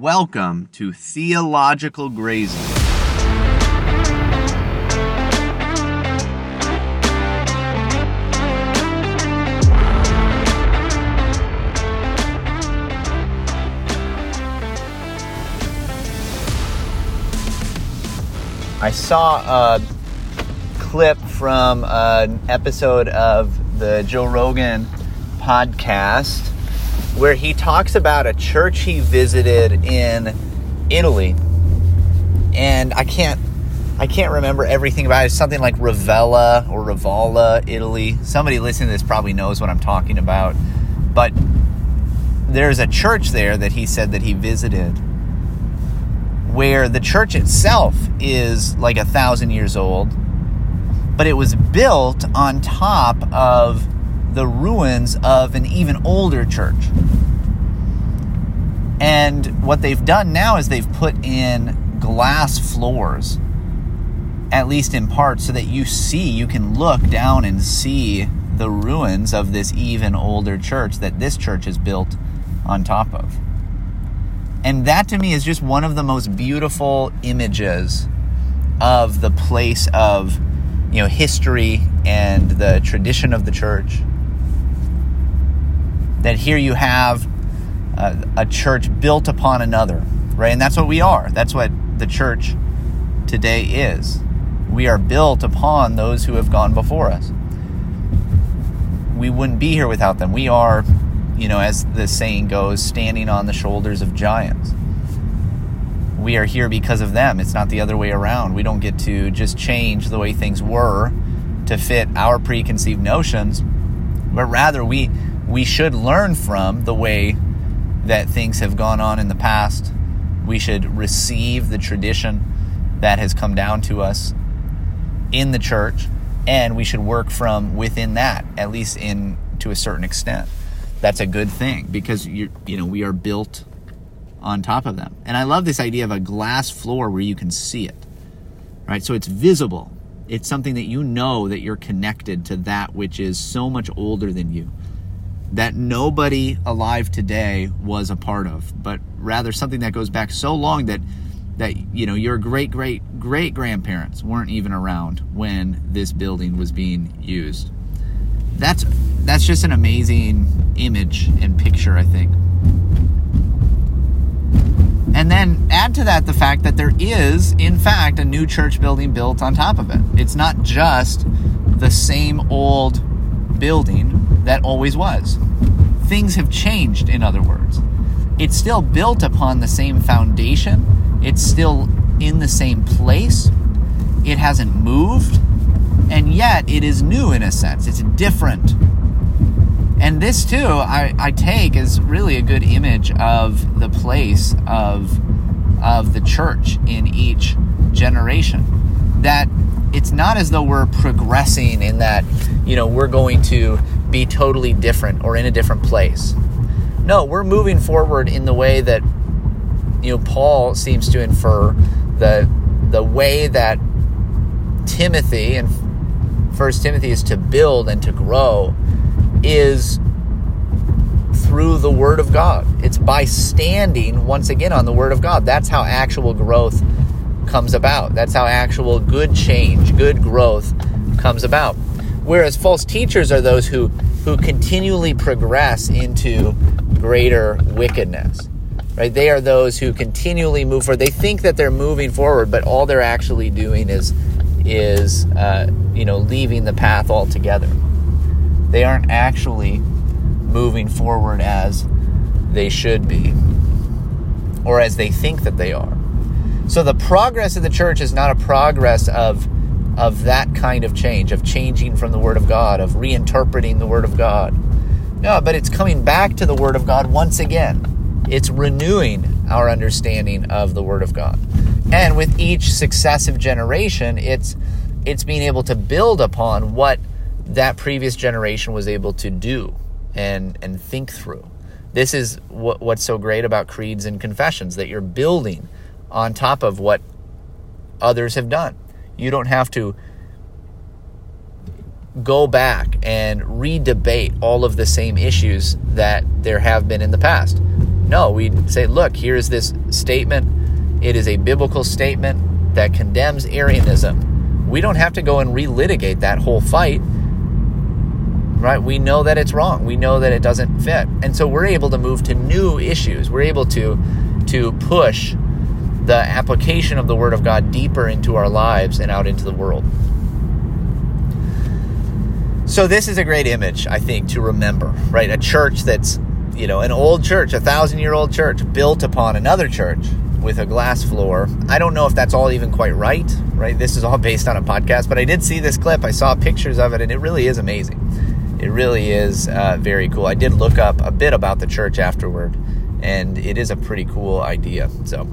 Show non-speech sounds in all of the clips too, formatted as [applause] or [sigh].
Welcome to Theological Grazing. I saw a clip from an episode of the Joe Rogan podcast where he talks about a church he visited in Italy. And I can't I can't remember everything about it. It's something like Ravella or Ravala, Italy. Somebody listening to this probably knows what I'm talking about. But there's a church there that he said that he visited where the church itself is like a thousand years old, but it was built on top of the ruins of an even older church. And what they've done now is they've put in glass floors, at least in part, so that you see, you can look down and see the ruins of this even older church that this church is built on top of. And that to me is just one of the most beautiful images of the place of, you know, history and the tradition of the church. That here you have a, a church built upon another, right? And that's what we are. That's what the church today is. We are built upon those who have gone before us. We wouldn't be here without them. We are you know, as the saying goes, standing on the shoulders of giants. We are here because of them. It's not the other way around. We don't get to just change the way things were to fit our preconceived notions, but rather we we should learn from the way that things have gone on in the past. We should receive the tradition that has come down to us in the church, and we should work from within that, at least in to a certain extent that's a good thing because you you know we are built on top of them. And I love this idea of a glass floor where you can see it. Right? So it's visible. It's something that you know that you're connected to that which is so much older than you. That nobody alive today was a part of, but rather something that goes back so long that that you know your great great great grandparents weren't even around when this building was being used that's that's just an amazing image and picture, I think. And then add to that the fact that there is, in fact, a new church building built on top of it. It's not just the same old building that always was. Things have changed, in other words. It's still built upon the same foundation, it's still in the same place, it hasn't moved, and yet it is new in a sense. It's different. And this too, I, I take as really a good image of the place of of the church in each generation. That it's not as though we're progressing in that, you know, we're going to be totally different or in a different place. No, we're moving forward in the way that you know Paul seems to infer the the way that Timothy and First Timothy is to build and to grow is through the Word of God. It's by standing once again on the Word of God. That's how actual growth comes about. That's how actual good change, good growth comes about. Whereas false teachers are those who who continually progress into greater wickedness. Right? They are those who continually move forward. They think that they're moving forward, but all they're actually doing is is uh, you know leaving the path altogether. They aren't actually moving forward as they should be, or as they think that they are. So the progress of the church is not a progress of of that kind of change, of changing from the Word of God, of reinterpreting the Word of God. No, but it's coming back to the Word of God once again. It's renewing our understanding of the Word of God. And with each successive generation, it's it's being able to build upon what that previous generation was able to do and and think through. This is what, what's so great about creeds and confessions that you're building on top of what others have done. You don't have to go back and re-debate all of the same issues that there have been in the past. No, we say, look, here's this statement. It is a biblical statement that condemns Arianism. We don't have to go and relitigate that whole fight. Right? We know that it's wrong. We know that it doesn't fit. And so we're able to move to new issues. We're able to to push the application of the word of God deeper into our lives and out into the world. So this is a great image, I think, to remember, right? A church that's, you know, an old church, a thousand year old church built upon another church with a glass floor. I don't know if that's all even quite right, right? This is all [laughs] based on a podcast, but I did see this clip. I saw pictures of it, and it really is amazing. It really is uh, very cool. I did look up a bit about the church afterward, and it is a pretty cool idea. So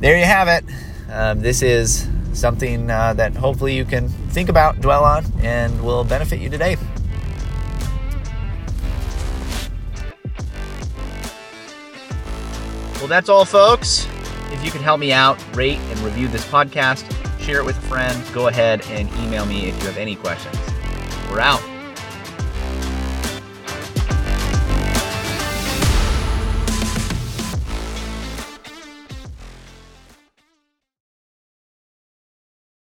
there you have it. Um, this is something uh, that hopefully you can think about, dwell on, and will benefit you today. Well, that's all, folks. If you could help me out, rate and review this podcast, share it with a friend, go ahead and email me if you have any questions. We're out.